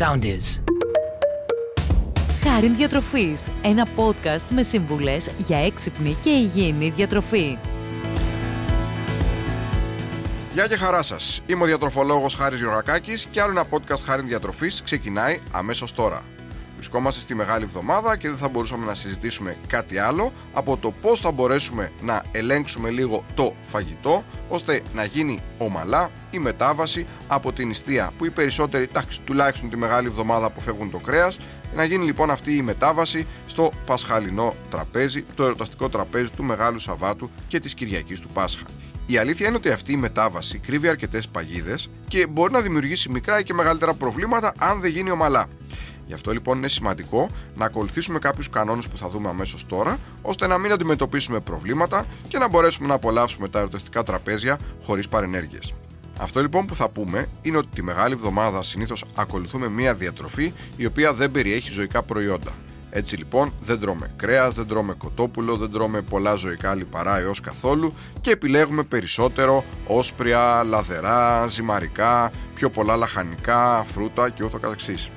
sound is. Χάριν Διατροφής, ένα podcast με σύμβουλες για έξυπνη και υγιεινή διατροφή. Γεια και χαρά σας. Είμαι ο διατροφολόγος Χάρης Γιωργακάκη και άλλο ένα podcast Χάρη Διατροφής ξεκινάει αμέσως τώρα. Βρισκόμαστε στη μεγάλη εβδομάδα και δεν θα μπορούσαμε να συζητήσουμε κάτι άλλο από το πώς θα μπορέσουμε να ελέγξουμε λίγο το φαγητό ώστε να γίνει ομαλά η μετάβαση από την νηστεία που οι περισσότεροι, εντάξει, τουλάχιστον τη μεγάλη εβδομάδα αποφεύγουν το κρέας, να γίνει λοιπόν αυτή η μετάβαση στο πασχαλινό τραπέζι, το ερωταστικό τραπέζι του Μεγάλου Σαββάτου και της Κυριακής του Πάσχα. Η αλήθεια είναι ότι αυτή η μετάβαση κρύβει αρκετές παγίδες και μπορεί να δημιουργήσει μικρά ή και μεγαλύτερα προβλήματα αν δεν γίνει ομαλά. Γι' αυτό λοιπόν είναι σημαντικό να ακολουθήσουμε κάποιους κανόνες που θα δούμε αμέσως τώρα, ώστε να μην αντιμετωπίσουμε προβλήματα και να μπορέσουμε να απολαύσουμε τα ερωτευτικά τραπέζια χωρίς παρενέργειες. Αυτό λοιπόν που θα πούμε είναι ότι τη μεγάλη εβδομάδα συνήθως ακολουθούμε μία διατροφή η οποία δεν περιέχει ζωικά προϊόντα. Έτσι λοιπόν δεν τρώμε κρέας, δεν τρώμε κοτόπουλο, δεν τρώμε πολλά ζωικά λιπαρά έως καθόλου και επιλέγουμε περισσότερο όσπρια, λαδερά, ζυμαρικά, πιο πολλά λαχανικά, φρούτα και ούτω καθεξής.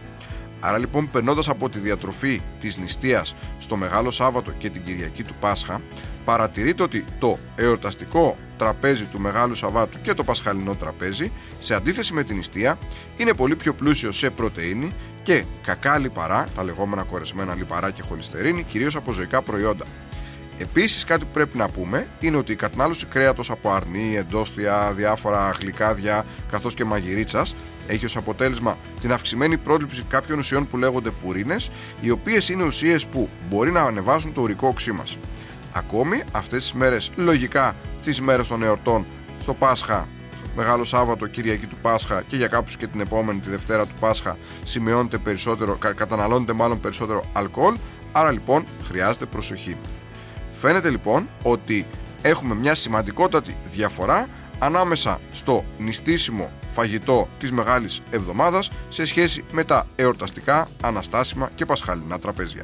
Άρα λοιπόν περνώντας από τη διατροφή της νηστείας στο Μεγάλο Σάββατο και την Κυριακή του Πάσχα παρατηρείτε ότι το εορταστικό τραπέζι του Μεγάλου Σαββάτου και το Πασχαλινό τραπέζι σε αντίθεση με την νηστεία είναι πολύ πιο πλούσιο σε πρωτεΐνη και κακά λιπαρά, τα λεγόμενα κορεσμένα λιπαρά και χολυστερίνη, κυρίως από ζωικά προϊόντα. Επίσης, κάτι που πρέπει να πούμε είναι ότι η κατανάλωση κρέατος από αρνί, εντόστια, διάφορα γλυκάδια καθώς και μαγειρίτσας έχει ως αποτέλεσμα την αυξημένη πρόληψη κάποιων ουσιών που λέγονται πουρίνες, οι οποίες είναι ουσίες που μπορεί να ανεβάσουν το ουρικό οξύ μας. Ακόμη αυτές τις μέρες, λογικά τις μέρες των εορτών, στο Πάσχα, Μεγάλο Σάββατο, Κυριακή του Πάσχα και για κάποιους και την επόμενη, τη Δευτέρα του Πάσχα, σημειώνεται περισσότερο, καταναλώνεται μάλλον περισσότερο αλκοόλ. Άρα λοιπόν χρειάζεται προσοχή. Φαίνεται λοιπόν ότι έχουμε μια σημαντικότατη διαφορά ανάμεσα στο νηστίσιμο φαγητό της Μεγάλης Εβδομάδας σε σχέση με τα εορταστικά, αναστάσιμα και πασχαλινά τραπέζια.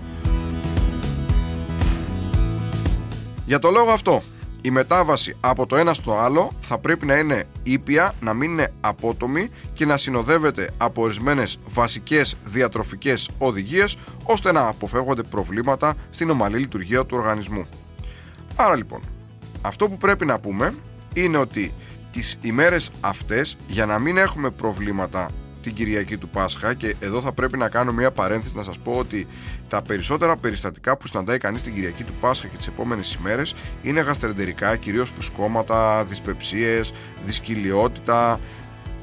Για το λόγο αυτό, η μετάβαση από το ένα στο άλλο θα πρέπει να είναι ήπια, να μην είναι απότομη και να συνοδεύεται από ορισμένες βασικές διατροφικές οδηγίες ώστε να αποφεύγονται προβλήματα στην ομαλή λειτουργία του οργανισμού. Άρα λοιπόν, αυτό που πρέπει να πούμε είναι ότι τις ημέρες αυτές για να μην έχουμε προβλήματα την Κυριακή του Πάσχα και εδώ θα πρέπει να κάνω μια παρένθεση να σας πω ότι τα περισσότερα περιστατικά που συναντάει κανείς την Κυριακή του Πάσχα και τις επόμενες ημέρες είναι γαστρεντερικά, κυρίως φουσκώματα, δυσπεψίες, δυσκυλιότητα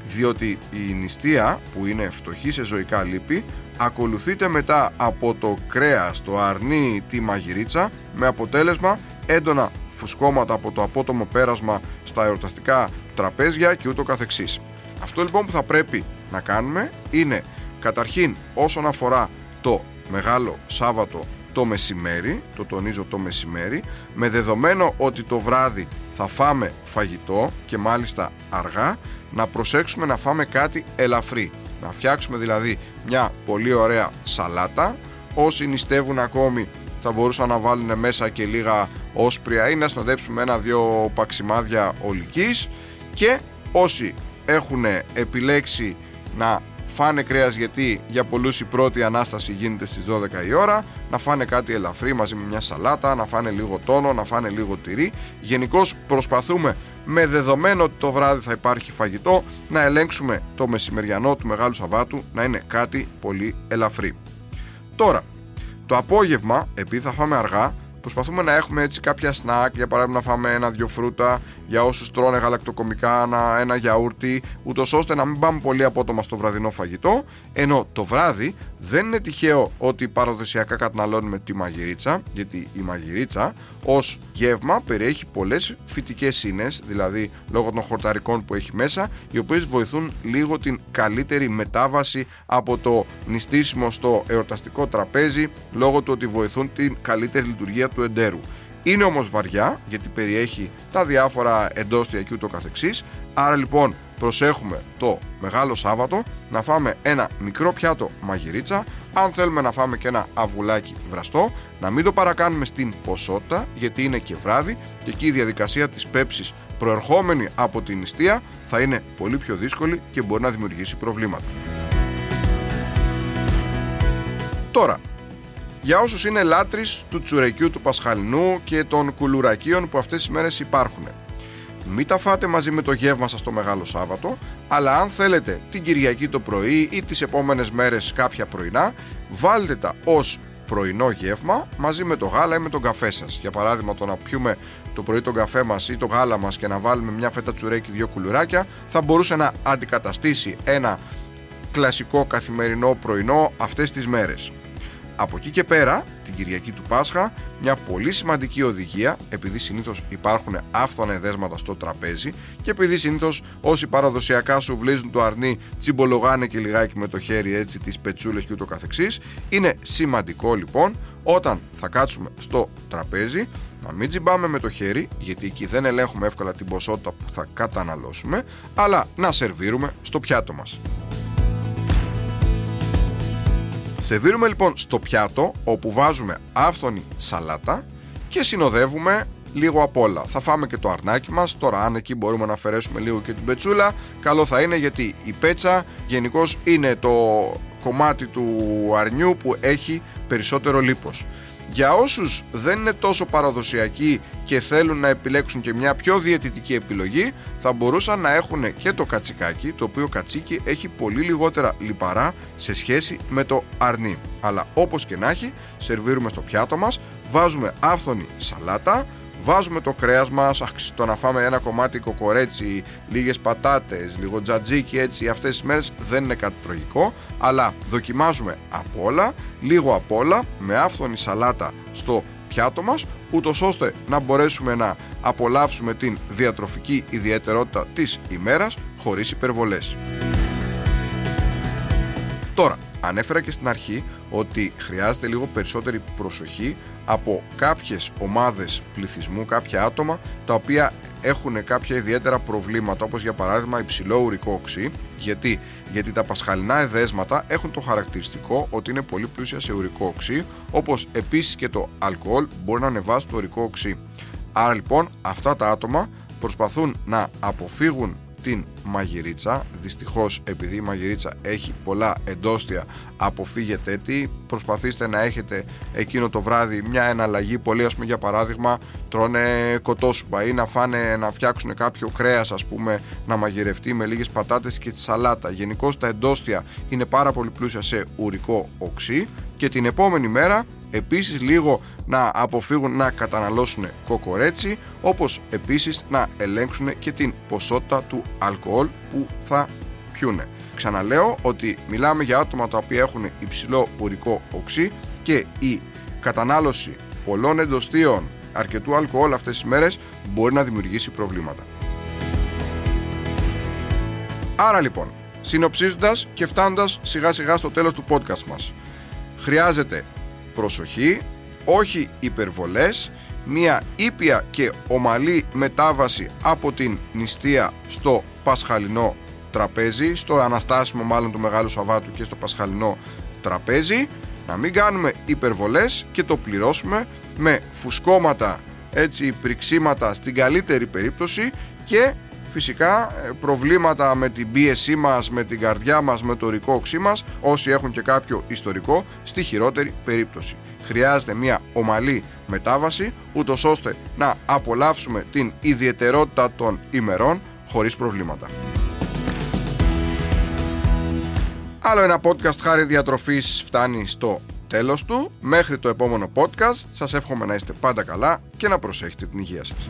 διότι η νηστεία που είναι φτωχή σε ζωικά λίπη ακολουθείται μετά από το κρέας, το αρνί, τη μαγειρίτσα με αποτέλεσμα έντονα φουσκώματα από το απότομο πέρασμα στα εορταστικά τραπέζια και ούτω καθεξής. Αυτό λοιπόν που θα πρέπει να κάνουμε είναι καταρχήν όσον αφορά το Μεγάλο Σάββατο το μεσημέρι, το τονίζω το μεσημέρι, με δεδομένο ότι το βράδυ θα φάμε φαγητό και μάλιστα αργά, να προσέξουμε να φάμε κάτι ελαφρύ. Να φτιάξουμε δηλαδή μια πολύ ωραία σαλάτα. Όσοι νηστεύουν ακόμη θα μπορούσαν να βάλουν μέσα και λίγα όσπρια ή να συνοδέψουμε ένα-δυο παξιμάδια ολικής και όσοι έχουν επιλέξει να φάνε κρέας γιατί για πολλούς η πρώτη ανάσταση γίνεται στις 12 η ώρα να φάνε κάτι ελαφρύ μαζί με μια σαλάτα, να φάνε λίγο τόνο, να φάνε λίγο τυρί. Γενικώ προσπαθούμε με δεδομένο ότι το βράδυ θα υπάρχει φαγητό να ελέγξουμε το μεσημεριανό του Μεγάλου Σαββάτου να είναι κάτι πολύ ελαφρύ. Τώρα το απόγευμα επειδή θα φάμε αργά προσπαθούμε να έχουμε έτσι κάποια σνακ, για παράδειγμα να φάμε ένα-δυο φρούτα, για όσους τρώνε γαλακτοκομικά, ένα, ένα γιαούρτι, ούτως ώστε να μην πάμε πολύ απότομα στο βραδινό φαγητό. Ενώ το βράδυ δεν είναι τυχαίο ότι παραδοσιακά καταναλώνουμε τη μαγειρίτσα, γιατί η μαγειρίτσα ως γεύμα περιέχει πολλές φυτικές ίνε, δηλαδή λόγω των χορταρικών που έχει μέσα, οι οποίες βοηθούν λίγο την καλύτερη μετάβαση από το νηστίσιμο στο εορταστικό τραπέζι, λόγω του ότι βοηθούν την καλύτερη λειτουργία του εντέρου. Είναι όμως βαριά γιατί περιέχει τα διάφορα εντόστια και ούτω καθεξής Άρα λοιπόν προσέχουμε το Μεγάλο Σάββατο να φάμε ένα μικρό πιάτο μαγειρίτσα αν θέλουμε να φάμε και ένα αυγουλάκι βραστό να μην το παρακάνουμε στην ποσότητα γιατί είναι και βράδυ και εκεί η διαδικασία της πέψης προερχόμενη από την νηστεία θα είναι πολύ πιο δύσκολη και μπορεί να δημιουργήσει προβλήματα. Τώρα, για όσους είναι λάτρεις του τσουρεκιού του Πασχαλινού και των κουλουρακίων που αυτές τις μέρες υπάρχουν. Μην τα φάτε μαζί με το γεύμα σας το Μεγάλο Σάββατο, αλλά αν θέλετε την Κυριακή το πρωί ή τις επόμενες μέρες κάποια πρωινά, βάλτε τα ως πρωινό γεύμα μαζί με το γάλα ή με τον καφέ σας. Για παράδειγμα το να πιούμε το πρωί τον καφέ μας ή το γάλα μας και να βάλουμε μια φέτα τσουρέκι δύο κουλουράκια θα μπορούσε να αντικαταστήσει ένα κλασικό καθημερινό πρωινό αυτές τις μέρες. Από εκεί και πέρα, την Κυριακή του Πάσχα, μια πολύ σημαντική οδηγία, επειδή συνήθως υπάρχουν άφθονα εδέσματα στο τραπέζι και επειδή συνήθως όσοι παραδοσιακά σου βλύζουν το αρνί, τσιμπολογάνε και λιγάκι με το χέρι έτσι τις πετσούλες και ούτω καθεξής, είναι σημαντικό λοιπόν όταν θα κάτσουμε στο τραπέζι να μην τσιμπάμε με το χέρι, γιατί εκεί δεν ελέγχουμε εύκολα την ποσότητα που θα καταναλώσουμε, αλλά να σερβίρουμε στο πιάτο μας. Σερβίρουμε λοιπόν στο πιάτο όπου βάζουμε άφθονη σαλάτα και συνοδεύουμε λίγο απ' όλα. Θα φάμε και το αρνάκι μας, τώρα αν εκεί μπορούμε να αφαιρέσουμε λίγο και την πετσούλα, καλό θα είναι γιατί η πέτσα γενικώς είναι το κομμάτι του αρνιού που έχει περισσότερο λίπος. Για όσους δεν είναι τόσο παραδοσιακοί και θέλουν να επιλέξουν και μια πιο διαιτητική επιλογή θα μπορούσαν να έχουν και το κατσικάκι το οποίο κατσίκι έχει πολύ λιγότερα λιπαρά σε σχέση με το αρνί. Αλλά όπως και να έχει σερβίρουμε στο πιάτο μας βάζουμε άφθονη σαλάτα βάζουμε το κρέας μας το να φάμε ένα κομμάτι κοκορέτσι λίγες πατάτες, λίγο τζατζίκι έτσι αυτές τις μέρες δεν είναι κάτι τραγικό αλλά δοκιμάζουμε απ' όλα λίγο απ' όλα με άφθονη σαλάτα στο πιάτο μας ούτως ώστε να μπορέσουμε να απολαύσουμε την διατροφική ιδιαιτερότητα της ημέρας χωρίς υπερβολές. Τώρα, ανέφερα και στην αρχή ότι χρειάζεται λίγο περισσότερη προσοχή από κάποιες ομάδες πληθυσμού, κάποια άτομα τα οποία έχουν κάποια ιδιαίτερα προβλήματα όπως για παράδειγμα υψηλό ουρικό οξύ γιατί, γιατί τα πασχαλινά εδέσματα έχουν το χαρακτηριστικό ότι είναι πολύ πλούσια σε ουρικό οξύ όπως επίσης και το αλκοόλ μπορεί να ανεβάσει το ουρικό οξύ. Άρα λοιπόν αυτά τα άτομα προσπαθούν να αποφύγουν την μαγειρίτσα. Δυστυχώς, επειδή η μαγειρίτσα έχει πολλά εντόστια, αποφύγετε τι. Προσπαθήστε να έχετε εκείνο το βράδυ μια εναλλαγή. Πολλοί, ας πούμε, για παράδειγμα, τρώνε κοτόσουπα ή να φάνε να φτιάξουν κάποιο κρέας, ας πούμε, να μαγειρευτεί με λίγες πατάτες και τη σαλάτα. Γενικώς τα εντόστια είναι πάρα πολύ πλούσια σε ουρικό οξύ και την επόμενη μέρα επίσης λίγο να αποφύγουν να καταναλώσουν κοκορέτσι όπως επίσης να ελέγξουν και την ποσότητα του αλκοόλ που θα πιούνε. Ξαναλέω ότι μιλάμε για άτομα τα οποία έχουν υψηλό ουρικό οξύ και η κατανάλωση πολλών εντοστίων αρκετού αλκοόλ αυτές τις μέρες μπορεί να δημιουργήσει προβλήματα. Άρα λοιπόν, συνοψίζοντας και φτάνοντας σιγά σιγά στο τέλος του podcast μας, χρειάζεται προσοχή, όχι υπερβολές, μια ήπια και ομαλή μετάβαση από την νηστεία στο πασχαλινό τραπέζι, στο αναστάσιμο μάλλον του Μεγάλου Σαββάτου και στο πασχαλινό τραπέζι, να μην κάνουμε υπερβολές και το πληρώσουμε με φουσκώματα, έτσι πριξίματα στην καλύτερη περίπτωση και φυσικά ε, προβλήματα με την πίεσή μας, με την καρδιά μας, με το ορικό οξύ μας, όσοι έχουν και κάποιο ιστορικό, στη χειρότερη περίπτωση. Χρειάζεται μια ομαλή μετάβαση, ούτως ώστε να απολαύσουμε την ιδιαιτερότητα των ημερών χωρίς προβλήματα. Άλλο ένα podcast χάρη διατροφής φτάνει στο τέλος του. Μέχρι το επόμενο podcast σας εύχομαι να είστε πάντα καλά και να προσέχετε την υγεία σας.